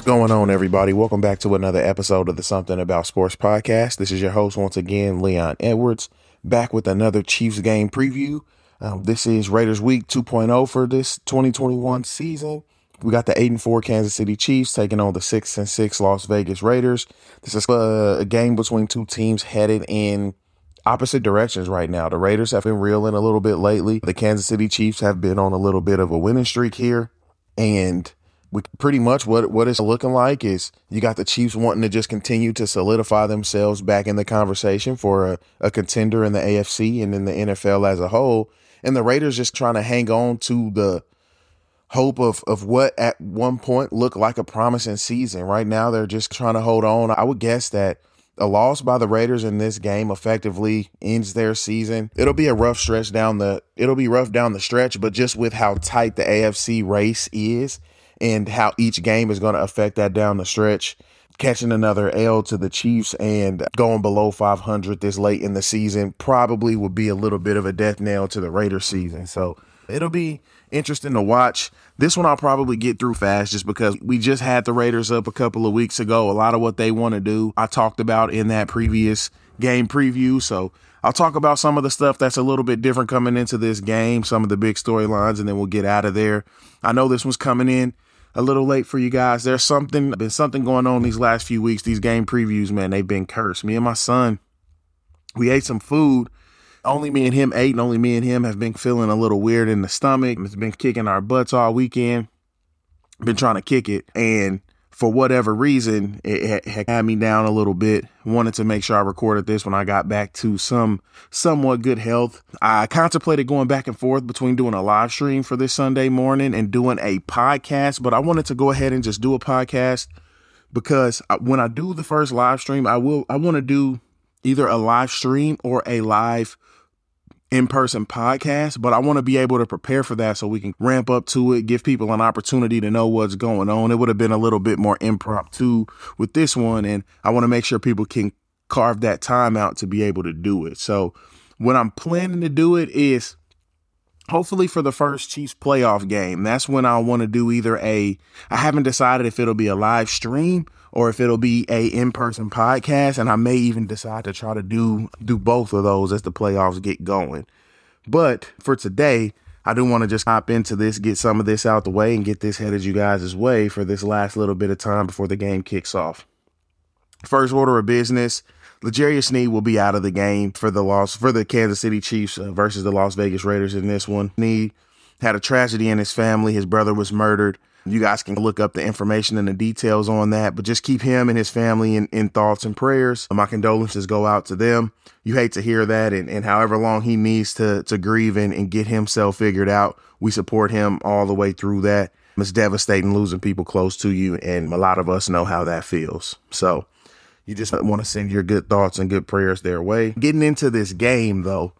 What's going on, everybody? Welcome back to another episode of the Something About Sports podcast. This is your host, once again, Leon Edwards, back with another Chiefs game preview. Um, this is Raiders Week 2.0 for this 2021 season. We got the 8 and 4 Kansas City Chiefs taking on the 6 and 6 Las Vegas Raiders. This is uh, a game between two teams headed in opposite directions right now. The Raiders have been reeling a little bit lately. The Kansas City Chiefs have been on a little bit of a winning streak here. And we pretty much what what it's looking like is you got the Chiefs wanting to just continue to solidify themselves back in the conversation for a, a contender in the AFC and in the NFL as a whole. And the Raiders just trying to hang on to the hope of of what at one point looked like a promising season. Right now they're just trying to hold on. I would guess that a loss by the Raiders in this game effectively ends their season. It'll be a rough stretch down the it'll be rough down the stretch, but just with how tight the AFC race is and how each game is going to affect that down the stretch. Catching another L to the Chiefs and going below 500 this late in the season probably would be a little bit of a death nail to the Raiders season. So it'll be interesting to watch. This one I'll probably get through fast just because we just had the Raiders up a couple of weeks ago. A lot of what they want to do, I talked about in that previous game preview. So I'll talk about some of the stuff that's a little bit different coming into this game, some of the big storylines, and then we'll get out of there. I know this one's coming in a little late for you guys. There's something been something going on these last few weeks. These game previews, man, they've been cursed. Me and my son, we ate some food. Only me and him ate, and only me and him have been feeling a little weird in the stomach. It's been kicking our butts all weekend. Been trying to kick it, and for whatever reason, it had me down a little bit. Wanted to make sure I recorded this when I got back to some somewhat good health. I contemplated going back and forth between doing a live stream for this Sunday morning and doing a podcast, but I wanted to go ahead and just do a podcast because when I do the first live stream, I will I want to do either a live stream or a live in person podcast, but I want to be able to prepare for that so we can ramp up to it, give people an opportunity to know what's going on. It would have been a little bit more impromptu with this one, and I want to make sure people can carve that time out to be able to do it. So, what I'm planning to do it is hopefully for the first Chiefs playoff game. That's when I want to do either a I haven't decided if it'll be a live stream or if it'll be a in-person podcast and I may even decide to try to do do both of those as the playoffs get going. But for today, I do want to just hop into this, get some of this out the way and get this headed you guys' way for this last little bit of time before the game kicks off. First order of business, L'Jarius Sneed will be out of the game for the loss for the Kansas City Chiefs uh, versus the Las Vegas Raiders in this one. Sneed had a tragedy in his family. His brother was murdered. You guys can look up the information and the details on that, but just keep him and his family in, in thoughts and prayers. My condolences go out to them. You hate to hear that, and, and however long he needs to to grieve and, and get himself figured out, we support him all the way through that. It's devastating losing people close to you, and a lot of us know how that feels. So you just want to send your good thoughts and good prayers their way. Getting into this game, though,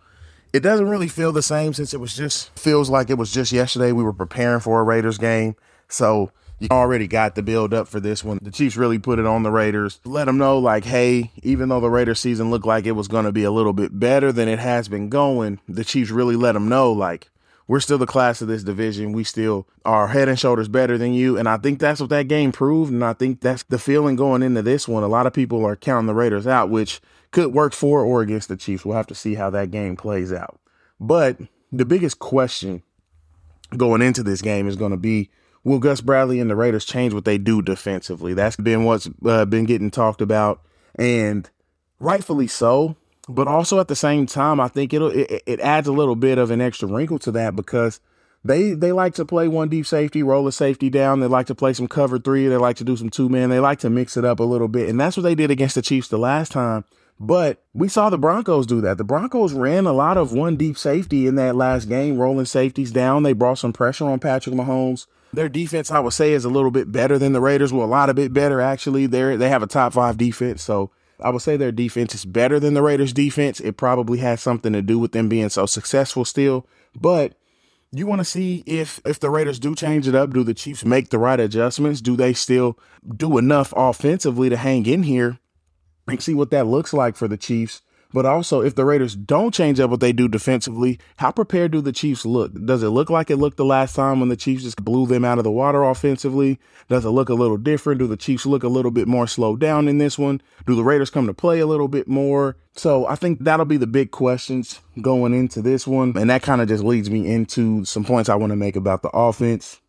it doesn't really feel the same since it was just feels like it was just yesterday. We were preparing for a Raiders game. So you already got the build up for this one. The Chiefs really put it on the Raiders. Let them know, like, hey, even though the Raiders season looked like it was going to be a little bit better than it has been going, the Chiefs really let them know, like, we're still the class of this division. We still are head and shoulders better than you. And I think that's what that game proved. And I think that's the feeling going into this one. A lot of people are counting the Raiders out, which could work for or against the Chiefs. We'll have to see how that game plays out. But the biggest question going into this game is going to be will Gus Bradley and the Raiders change what they do defensively? That's been what's uh, been getting talked about, and rightfully so. But also at the same time, I think it'll it, it adds a little bit of an extra wrinkle to that because they they like to play one deep safety, roll a safety down. They like to play some cover three. They like to do some two man. They like to mix it up a little bit, and that's what they did against the Chiefs the last time. But we saw the Broncos do that. The Broncos ran a lot of one deep safety in that last game, rolling safeties down. They brought some pressure on Patrick Mahomes. Their defense, I would say, is a little bit better than the Raiders. Well, a lot of bit better actually. They they have a top five defense, so I would say their defense is better than the Raiders' defense. It probably has something to do with them being so successful still. But you want to see if if the Raiders do change it up, do the Chiefs make the right adjustments? Do they still do enough offensively to hang in here and see what that looks like for the Chiefs But also, if the Raiders don't change up what they do defensively, how prepared do the Chiefs look? Does it look like it looked the last time when the Chiefs just blew them out of the water offensively? Does it look a little different? Do the Chiefs look a little bit more slowed down in this one? Do the Raiders come to play a little bit more? So I think that'll be the big questions going into this one. And that kind of just leads me into some points I want to make about the offense.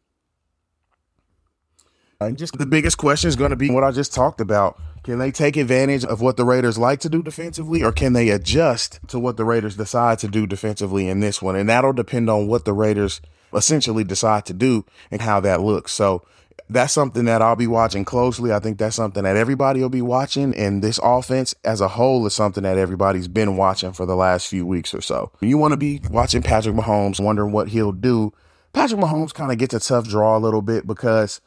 And just the biggest question is going to be what I just talked about. Can they take advantage of what the Raiders like to do defensively, or can they adjust to what the Raiders decide to do defensively in this one? And that'll depend on what the Raiders essentially decide to do and how that looks. So that's something that I'll be watching closely. I think that's something that everybody will be watching. And this offense as a whole is something that everybody's been watching for the last few weeks or so. You want to be watching Patrick Mahomes, wondering what he'll do. Patrick Mahomes kind of gets a tough draw a little bit because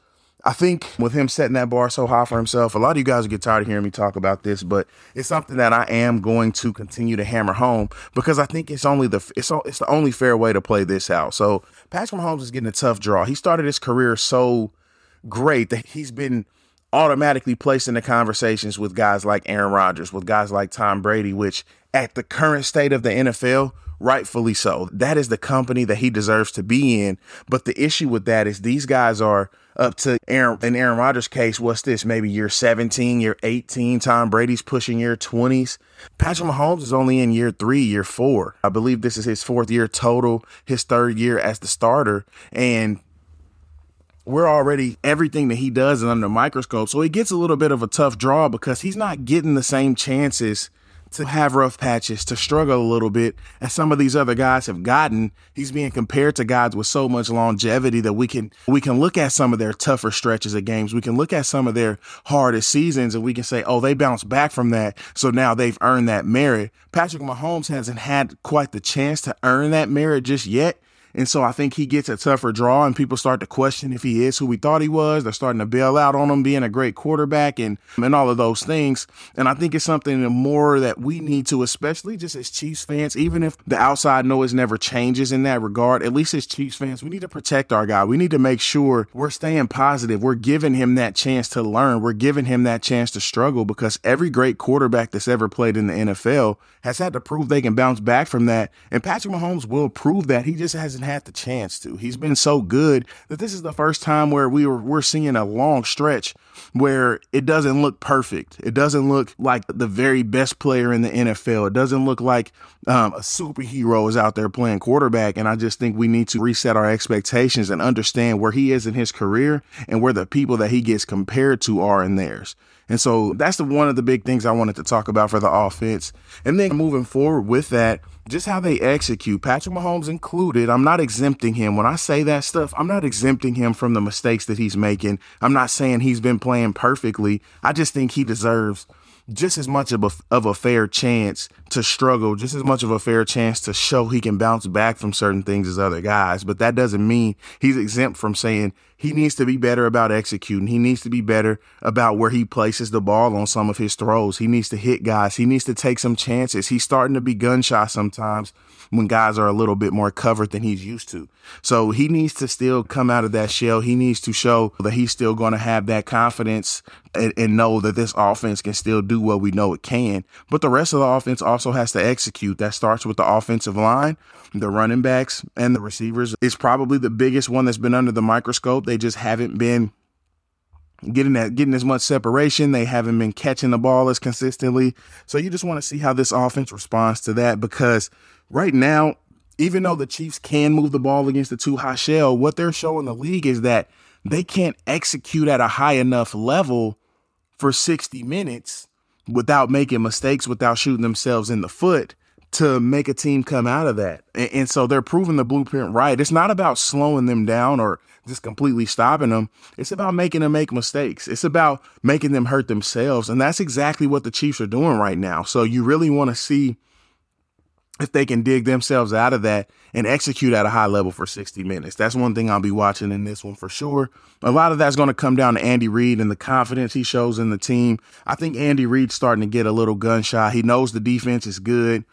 I think with him setting that bar so high for himself, a lot of you guys get tired of hearing me talk about this, but it's something that I am going to continue to hammer home because I think it's only the it's it's the only fair way to play this out. So Patrick Mahomes is getting a tough draw. He started his career so great that he's been automatically placed in the conversations with guys like Aaron Rodgers, with guys like Tom Brady, which at the current state of the NFL rightfully so. That is the company that he deserves to be in. But the issue with that is these guys are up to Aaron in Aaron Rodgers' case, what's this? Maybe year 17, year 18. Tom Brady's pushing year 20s. Patrick Mahomes is only in year three, year four. I believe this is his fourth year total, his third year as the starter. And we're already everything that he does is under microscope. So he gets a little bit of a tough draw because he's not getting the same chances to have rough patches, to struggle a little bit, as some of these other guys have gotten. He's being compared to guys with so much longevity that we can we can look at some of their tougher stretches of games. We can look at some of their hardest seasons and we can say, oh, they bounced back from that. So now they've earned that merit. Patrick Mahomes hasn't had quite the chance to earn that merit just yet. And so I think he gets a tougher draw and people start to question if he is who we thought he was. They're starting to bail out on him being a great quarterback and, and all of those things. And I think it's something more that we need to, especially just as Chiefs fans, even if the outside noise never changes in that regard, at least as Chiefs fans, we need to protect our guy. We need to make sure we're staying positive. We're giving him that chance to learn. We're giving him that chance to struggle because every great quarterback that's ever played in the NFL has had to prove they can bounce back from that. And Patrick Mahomes will prove that. He just hasn't had the chance to. He's been so good that this is the first time where we were we're seeing a long stretch where it doesn't look perfect. It doesn't look like the very best player in the NFL. It doesn't look like um, a superhero is out there playing quarterback. And I just think we need to reset our expectations and understand where he is in his career and where the people that he gets compared to are in theirs. And so that's the one of the big things I wanted to talk about for the offense. And then moving forward with that, just how they execute, Patrick Mahomes included. I'm not exempting him. When I say that stuff, I'm not exempting him from the mistakes that he's making. I'm not saying he's been playing perfectly. I just think he deserves just as much of a, of a fair chance to struggle, just as much of a fair chance to show he can bounce back from certain things as other guys. But that doesn't mean he's exempt from saying he needs to be better about executing. He needs to be better about where he places the ball on some of his throws. He needs to hit guys. He needs to take some chances. He's starting to be gun shy sometimes when guys are a little bit more covered than he's used to. So he needs to still come out of that shell. He needs to show that he's still going to have that confidence and, and, know that this offense can still do what we know it can. But the rest of the offense also has to execute. That starts with the offensive line, the running backs, and the receivers. It's probably the biggest one that's been under the microscope. They just haven't been getting that getting as much separation. They haven't been catching the ball as consistently. So you just want to see how this offense responds to that because right now, even though the Chiefs can move the ball against the two high shell, what they're showing the league is that they can't execute at a high enough level for 60 minutes without making mistakes, without shooting themselves in the foot to make a team come out of that. And, and, so they're proving the blueprint right. It's not about slowing them down or just completely stopping them. It's about making them make mistakes. It's about making them hurt themselves. And that's exactly what the Chiefs are doing right now. So you really want to see if they can dig themselves out of that and execute at a high level for 60 minutes. That's one thing I'll be watching in this one for sure. A lot of that's going to come down to Andy Reid and the confidence he shows in the team. I think Andy Reid's starting to get a little gun shy. He knows the defense is good.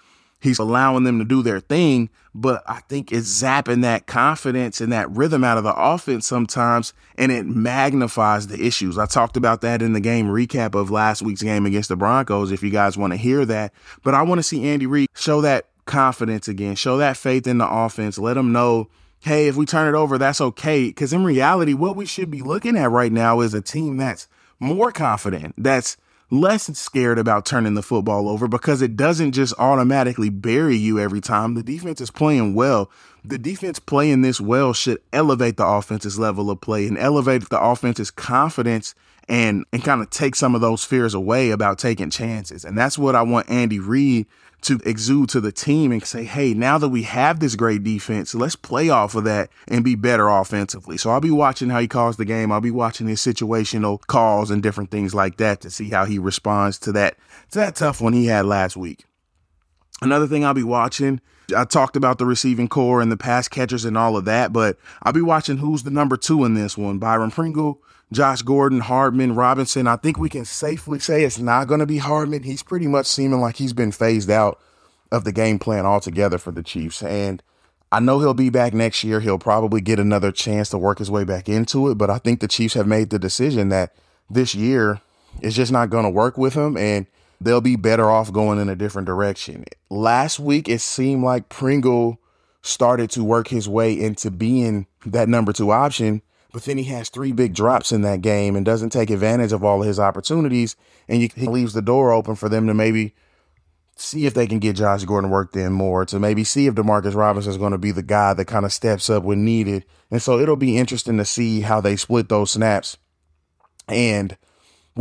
He's allowing them to do their thing, but I think it's zapping that confidence and that rhythm out of the offense sometimes, and it magnifies the issues. I talked about that in the game recap of last week's game against the Broncos, if you guys want to hear that. But I want to see Andy Reid show that confidence again, show that faith in the offense, let them know hey, if we turn it over, that's okay. Because in reality, what we should be looking at right now is a team that's more confident, that's less scared about turning the football over because it doesn't just automatically bury you every time. The defense is playing well. The defense playing this well should elevate the offense's level of play and elevate the offense's confidence and and kind of take some of those fears away about taking chances. And that's what I want Andy Reid to exude to the team and say, hey, now that we have this great defense, let's play off of that and be better offensively. So I'll be watching how he calls the game. I'll be watching his situational calls and different things like that to see how he responds to that to that tough one he had last week. Another thing I'll be watching, I talked about the receiving corps and the pass catchers and all of that, but I'll be watching who's the number two in this one. Byron Pringle, Josh Gordon, Hardman, Robinson. I think we can safely say it's not going to be Hardman. He's pretty much seeming like he's been phased out of the game plan altogether for the Chiefs. And I know he'll be back next year. He'll probably get another chance to work his way back into it. But I think the Chiefs have made the decision that this year is just not going to work with him. And they'll be better off going in a different direction. Last week, it seemed like Pringle started to work his way into being that number two option but then he has three big drops in that game and doesn't take advantage of all of his opportunities. And he leaves the door open for them to maybe see if they can get Josh Gordon worked in more, to maybe see if Demarcus Robinson is going to be the guy that kind of steps up when needed. And so it'll be interesting to see how they split those snaps and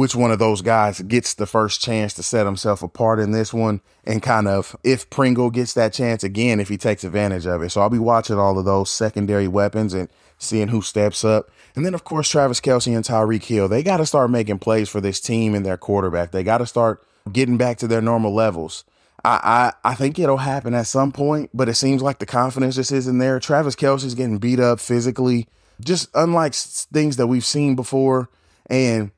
which one of those guys gets the first chance to set himself apart in this one and kind of if Pringle gets that chance again if he takes advantage of it. So I'll be watching all of those secondary weapons and seeing who steps up. And then, of course, Travis Kelce and Tyreek Hill. They got to start making plays for this team and their quarterback. They got to start getting back to their normal levels. I, I, I think it'll happen at some point, but it seems like the confidence just isn't there. Travis Kelce's getting beat up physically, just unlike things that we've seen before. And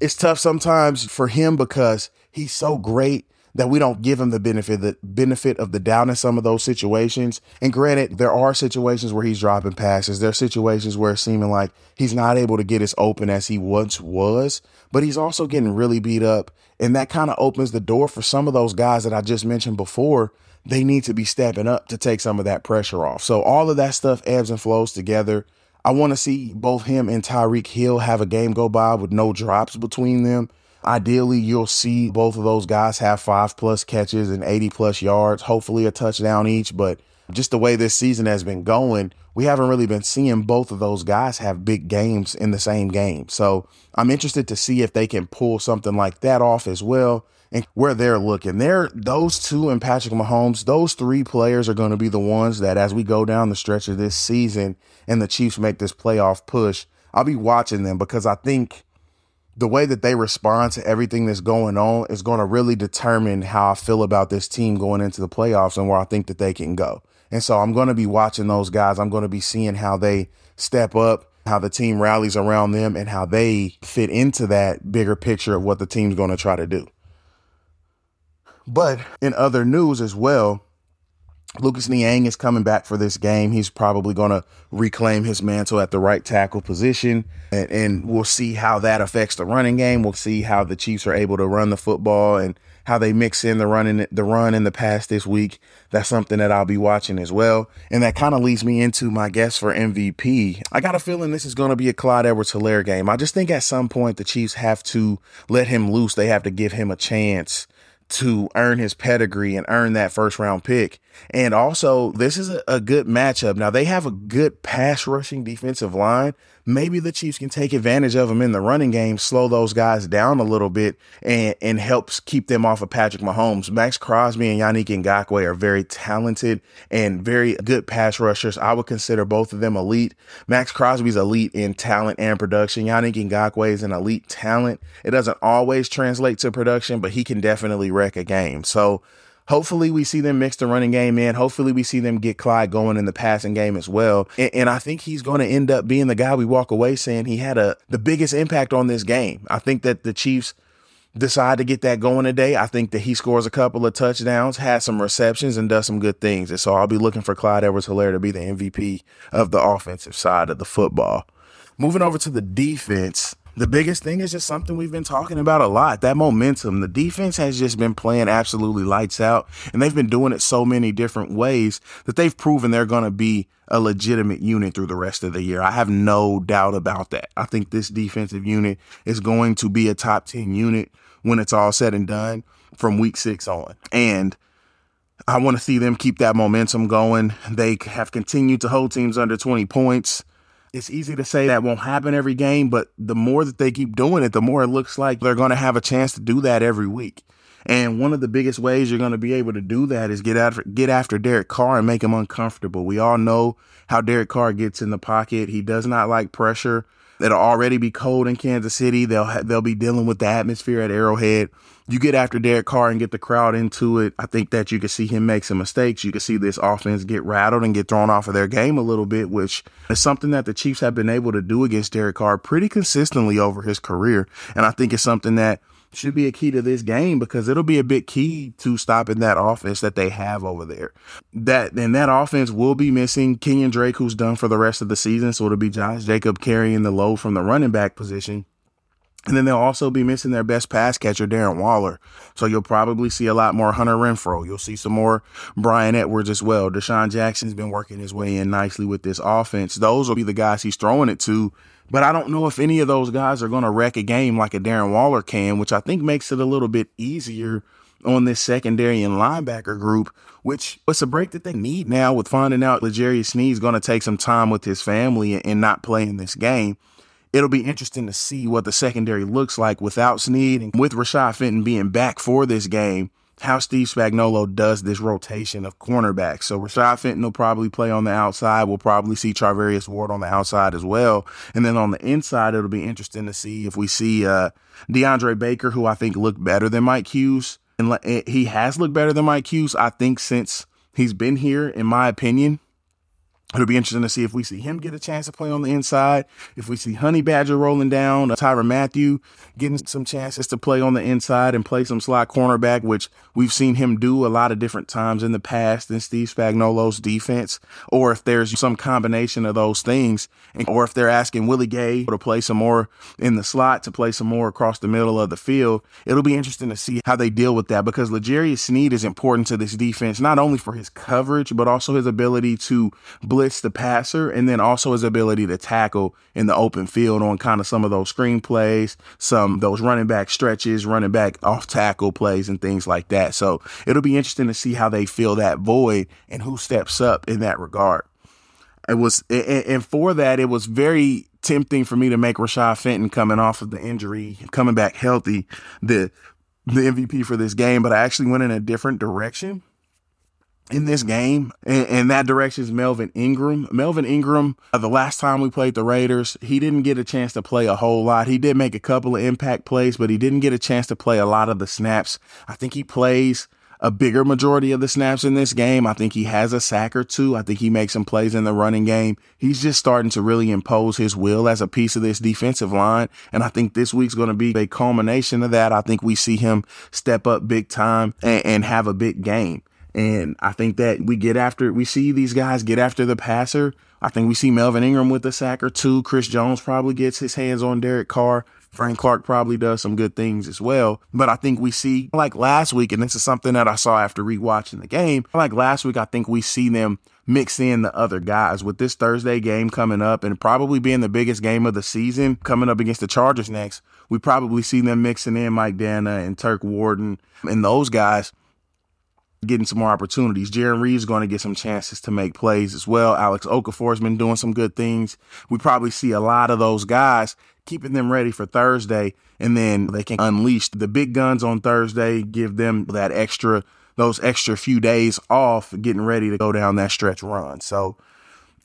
it's tough sometimes for him because he's so great that we don't give him the benefit the benefit of the doubt in some of those situations. And granted, there are situations where he's dropping passes. There are situations where it's seeming like he's not able to get as open as he once was, but he's also getting really beat up. And that kind of opens the door for some of those guys that I just mentioned before. They need to be stepping up to take some of that pressure off. So all of that stuff ebbs and flows together. I want to see both him and Tyreek Hill have a game go by with no drops between them. Ideally, you'll see both of those guys have five plus catches and 80 plus yards, hopefully a touchdown each. But just the way this season has been going, we haven't really been seeing both of those guys have big games in the same game. So I'm interested to see if they can pull something like that off as well and where they're looking. They're those two and Patrick Mahomes, those three players are going to be the ones that as we go down the stretch of this season and the Chiefs make this playoff push, I'll be watching them because I think the way that they respond to everything that's going on is going to really determine how I feel about this team going into the playoffs and where I think that they can go. And so I'm going to be watching those guys. I'm going to be seeing how they step up, how the team rallies around them, and how they fit into that bigger picture of what the team's going to try to do. But in other news as well, Lucas Niang is coming back for this game. He's probably going to reclaim his mantle at the right tackle position. And, and, we'll see how that affects the running game. We'll see how the Chiefs are able to run the football and how they mix in the running the run in the past this week. That's something that I'll be watching as well. And that kind of leads me into my guess for MVP. I got a feeling this is going to be a Clyde Edwards Helaire game. I just think at some point the Chiefs have to let him loose. They have to give him a chance to earn his pedigree and earn that first round pick. And also, this is a, a, good matchup. Now, they have a good pass rushing defensive line, maybe the Chiefs can take advantage of them in the running game, slow those guys down a little bit, and, and helps keep them off of Patrick Mahomes. Maxx Crosby and Yannick Ngakoue are very talented and very good pass rushers. I would consider both of them elite. Maxx Crosby's elite in talent and production. Yannick Ngakoue is an elite talent. It doesn't always translate to production, but he can definitely wreck a game. So, Hopefully, we see them mix the running game in. Hopefully, we see them get Clyde going in the passing game as well. And, and I think he's going to end up being the guy we walk away saying he had a the biggest impact on this game. I think that the Chiefs decide to get that going today. I think that he scores a couple of touchdowns, has some receptions, and does some good things. And so I'll be looking for Clyde Edwards Helaire to be the MVP of the offensive side of the football. Moving over to the defense, the biggest thing is just something we've been talking about a lot that momentum. The defense has just been playing absolutely lights out, and they've been doing it so many different ways that they've proven they're going to be a legitimate unit through the rest of the year. I have no doubt about that. I think this defensive unit is going to be a top 10 unit when it's all said and done from week six on. And I want to see them keep that momentum going. They have continued to hold teams under 20 points. It's easy to say that won't happen every game, but the more that they keep doing it, the more it looks like they're going to have a chance to do that every week. And one of the biggest ways you're going to be able to do that is get after get after Derek Carr and make him uncomfortable. We all know how Derek Carr gets in the pocket. He does not like pressure. It'll already be cold in Kansas City. They'll ha- they'll be dealing with the atmosphere at Arrowhead. You get after Derek Carr and get the crowd into it. I think that you can see him make some mistakes. You can see this offense get rattled and get thrown off of their game a little bit, which is something that the Chiefs have been able to do against Derek Carr pretty consistently over his career. And I think it's something that should be a key to this game because it'll be a big key to stopping that offense that they have over there. That and that offense will be missing Kenyon Drake, who's done for the rest of the season. So it'll be Josh Jacob carrying the load from the running back position. And then they'll also be missing their best pass catcher, Darren Waller. So you'll probably see a lot more Hunter Renfrow. You'll see some more Bryan Edwards as well. DeSean Jackson's been working his way in nicely with this offense. Those will be the guys he's throwing it to but I don't know if any of those guys are going to wreck a game like a Darren Waller can, which I think makes it a little bit easier on this secondary and linebacker group, which it's a break that they need now with finding out L'Jarius Sneed's going to take some time with his family and not play in this game. It'll be interesting to see what the secondary looks like without Sneed and with Rashad Fenton being back for this game how Steve Spagnuolo does this rotation of cornerbacks. So Rashad Fenton will probably play on the outside. We'll probably see Charvarius Ward on the outside as well. And then on the inside, it'll be interesting to see if we see uh, DeAndre Baker, who I think looked better than Mike Hughes. And eh, he has looked better than Mike Hughes, I think, since he's been here, in my opinion. It'll be interesting to see if we see him get a chance to play on the inside. If we see Honey Badger rolling down, Tyrann Mathieu getting some chances to play on the inside and play some slot cornerback, which we've seen him do a lot of different times in the past in Steve Spagnuolo's defense. Or if there's some combination of those things, or if they're asking Willie Gay to play some more in the slot, to play some more across the middle of the field, it'll be interesting to see how they deal with that because L'Jarius Sneed is important to this defense, not only for his coverage, but also his ability to blitz the passer and then also his ability to tackle in the open field on kind of some of those screen plays, some those running back stretches, running back off tackle plays and things like that. So it'll be interesting to see how they fill that void and who steps up in that regard. It was, and for that, it was very tempting for me to make Rashad Fenton coming off of the injury, coming back healthy, the the MVP for this game, but I actually went in a different direction in this game, and, and, that direction is Melvin Ingram. Melvin Ingram, uh, the last time we played the Raiders, he didn't get a chance to play a whole lot. He did make a couple of impact plays, but he didn't get a chance to play a lot of the snaps. I think he plays a bigger majority of the snaps in this game. I think he has a sack or two. I think he makes some plays in the running game. He's just starting to really impose his will as a piece of this defensive line. And I think this week's going to be a culmination of that. I think we see him step up big time and, and have a big game. And I think that we get after, we see these guys get after the passer. I think we see Melvin Ingram with a sack or two. Chris Jones probably gets his hands on Derek Carr. Frank Clark probably does some good things as well. But I think we see, like last week, and this is something that I saw after rewatching the game, like last week, I think we see them mix in the other guys with this Thursday game coming up and probably being the biggest game of the season coming up against the Chargers next. We probably see them mixing in Mike Danna and Turk Wharton and those guys getting some more opportunities. Jarran Reed's going to get some chances to make plays as well. Alex Okafor's been doing some good things. We probably see a lot of those guys keeping them ready for Thursday, and then they can unleash the big guns on Thursday, give them that extra, those extra few days off, getting ready to go down that stretch run. So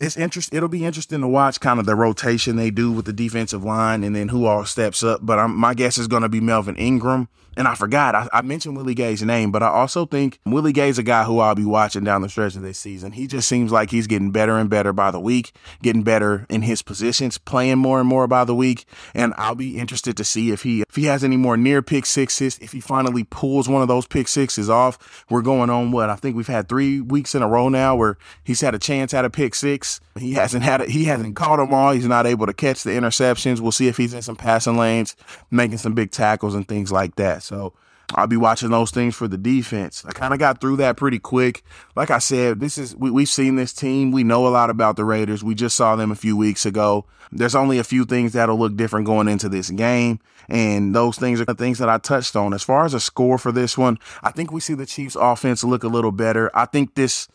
it's interest. It'll be interesting to watch kind of the rotation they do with the defensive line and then who all steps up. But I'm, my guess is going to be Melvin Ingram. And I forgot, I, I, mentioned Willie Gay's name, but I also think Willie Gay's a guy who I'll be watching down the stretch of this season. He just seems like he's getting better and better by the week, getting better in his positions, playing more and more by the week. And I'll be interested to see if he if he has any more near pick sixes, if he finally pulls one of those pick sixes off. We're going on what I think we've had three weeks in a row now where he's had a chance at a pick six. He hasn't had it. He hasn't caught them all. He's not able to catch the interceptions. We'll see if he's in some passing lanes, making some big tackles and things like that. So I'll be watching those things for the defense. I kind of got through that pretty quick. Like I said, this is we, we've seen this team. We know a lot about the Raiders. We just saw them a few weeks ago. There's only a few things that'll look different going into this game, and those things are the things that I touched on. As far as a score for this one, I think we see the Chiefs' offense look a little better. I think this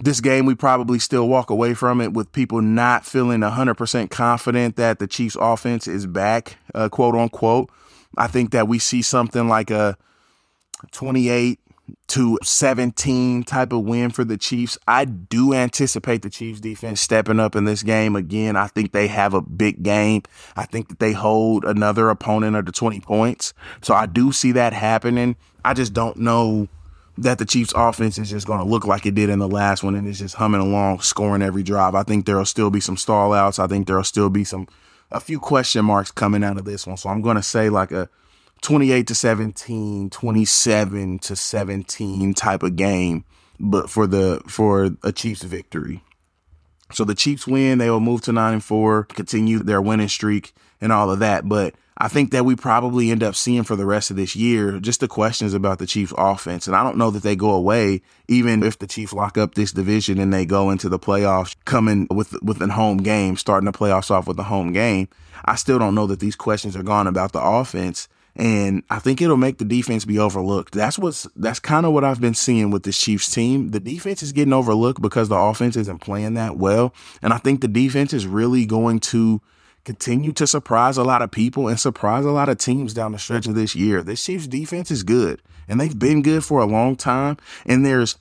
this game we probably still walk away from it with people not feeling 100% confident that the Chiefs offense is back, uh, quote unquote. I think that we see something like a 28 to 17 type of win for the Chiefs. I do anticipate the Chiefs defense stepping up in this game again. I think they have a big game. I think that they hold another opponent under 20 points. So I do see that happening. I just don't know that the Chiefs offense is just going to look like it did in the last one and it's just humming along, scoring every drive. I think there'll still be some stall outs. I think there'll still be some a few question marks coming out of this one. So I'm going to say like a 28 to 17, 27 to 17 type of game, but for the for a Chiefs victory. So the Chiefs win, they will move to 9 and 4, continue their winning streak and all of that, but I think that we probably end up seeing for the rest of this year just the questions about the Chiefs offense. And I don't know that they go away even if the Chiefs lock up this division and they go into the playoffs coming with with a home game, starting the playoffs off with a home game. I still don't know that these questions are gone about the offense and I think it'll make the defense be overlooked. That's what's that's kind of what I've been seeing with this Chiefs team. The defense is getting overlooked because the offense isn't playing that well, and I think the defense is really going to continue to surprise a lot of people and surprise a lot of teams down the stretch of this year. This Chiefs defense is good, and they've been good for a long time, and there's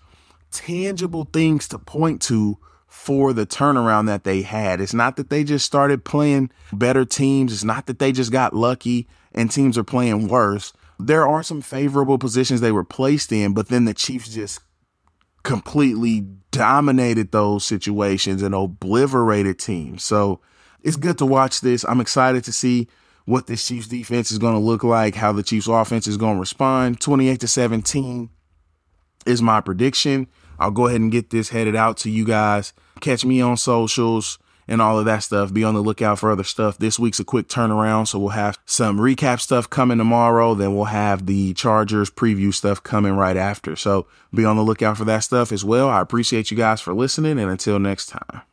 tangible things to point to for the turnaround that they had. It's not that they just started playing better teams. It's not that they just got lucky and teams are playing worse. There are some favorable positions they were placed in, but then the Chiefs just completely dominated those situations and obliterated teams. So it's good to watch this. I'm excited to see what this Chiefs defense is going to look like, how the Chiefs offense is going to respond. 28 to 17 is my prediction. I'll go ahead and get this headed out to you guys. Catch me on socials and all of that stuff. Be on the lookout for other stuff. This week's a quick turnaround, so we'll have some recap stuff coming tomorrow. Then we'll have the Chargers preview stuff coming right after. So be on the lookout for that stuff as well. I appreciate you guys for listening, and until next time.